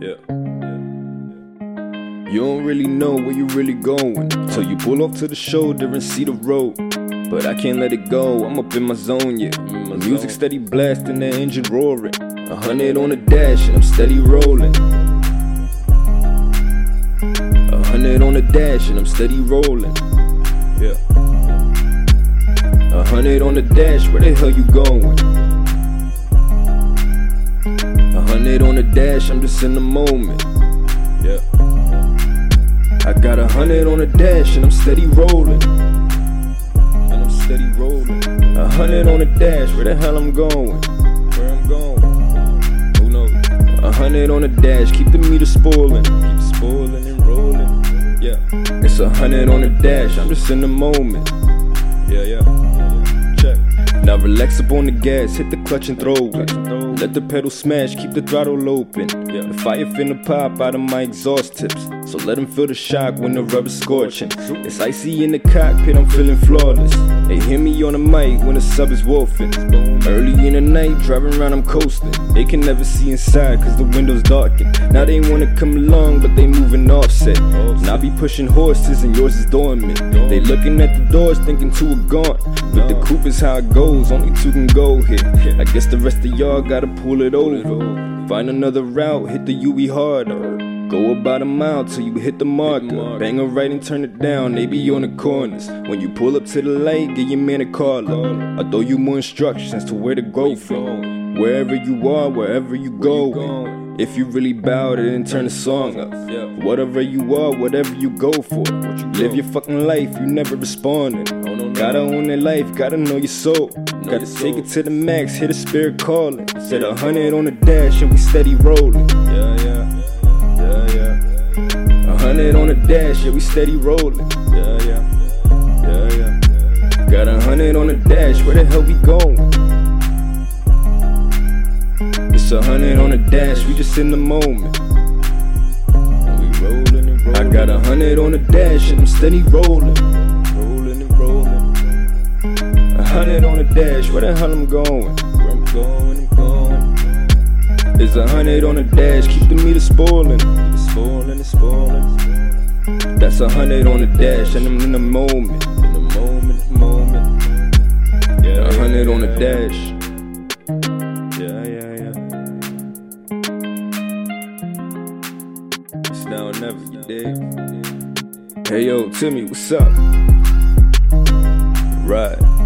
Yeah. You don't really know where you're really going. till you pull off to the shoulder and see the road. But I can't let it go, I'm up in my zone, yeah. My music steady blasting, the engine roaring. A hundred on the dash, and I'm steady rolling. A hundred on the dash, and I'm steady rolling. Yeah. A hundred on the dash, where the hell you going? Hundred on the dash, I'm just in the moment. Yeah. I got a hundred on the dash and I'm steady rolling. And I'm steady rolling. A hundred on the dash, where the hell I'm going? Where I'm going? Who knows? A hundred on the dash, keep the meter spoiling. Keep spoiling and rolling. Yeah. It's a hundred on the dash, I'm just in the moment. Yeah, yeah. Check. Now relax up on the gas, hit the clutch and throw it. Let the pedal smash, keep the throttle open. The fire finna pop out of my exhaust tips. So let them feel the shock when the rubber's scorching. It's icy in the cockpit, I'm feeling flawless. They hear me on the mic when the sub is wolfing. Early in the night, driving around, I'm coasting. They can never see inside cause the windows darkened. Now they wanna come along, but they moving offset. And I be pushing horses and yours is dormant. They looking at the doors, thinking two are gone. But the coupe is how it goes, only two can go here. I guess the rest of y'all gotta pull it over. Find another route, hit the UE harder. Go about a mile till you hit the marker. Bang a right and turn it down, they be on the corners. When you pull up to the light, get your man a call. I throw you more instructions to where to go from. Wherever you are, wherever you go. If you really bout it and turn the song up. Whatever you are, whatever you go for. Live your fucking life, you never responding. Gotta own that life, gotta know your soul. Gotta take it to the max, hit a spirit calling. Set a hundred on the dash and we steady rolling. Yeah, yeah. Yeah, yeah. A hundred on the dash, yeah, we steady rolling. Yeah, yeah. Yeah, yeah. Got a hundred on the dash, where the hell we going? It's a hundred on the dash, we just in the moment. We rolling and rolling. I got a hundred on the dash and I'm steady rolling. Rolling and rolling. A hundred on the dash, where the hell I'm going? Where I'm going, I'm going. There's a hundred on the dash, keep the meter spoiling. Keep it spoiling, it's spoiling. That's a hundred on the dash, and I'm in the moment. In the moment, moment. Yeah, a hundred on the dash. You? Hey yo, Timmy, what's up? Right.